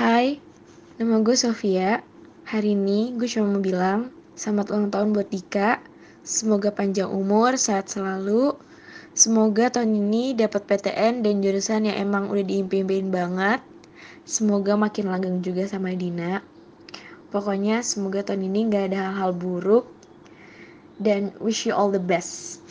Hai, nama gue Sofia. Hari ini gue cuma mau bilang selamat ulang tahun buat Dika. Semoga panjang umur, sehat selalu. Semoga tahun ini dapat PTN dan jurusan yang emang udah diimpin-impin banget. Semoga makin langgeng juga sama Dina. Pokoknya semoga tahun ini gak ada hal-hal buruk. Dan wish you all the best.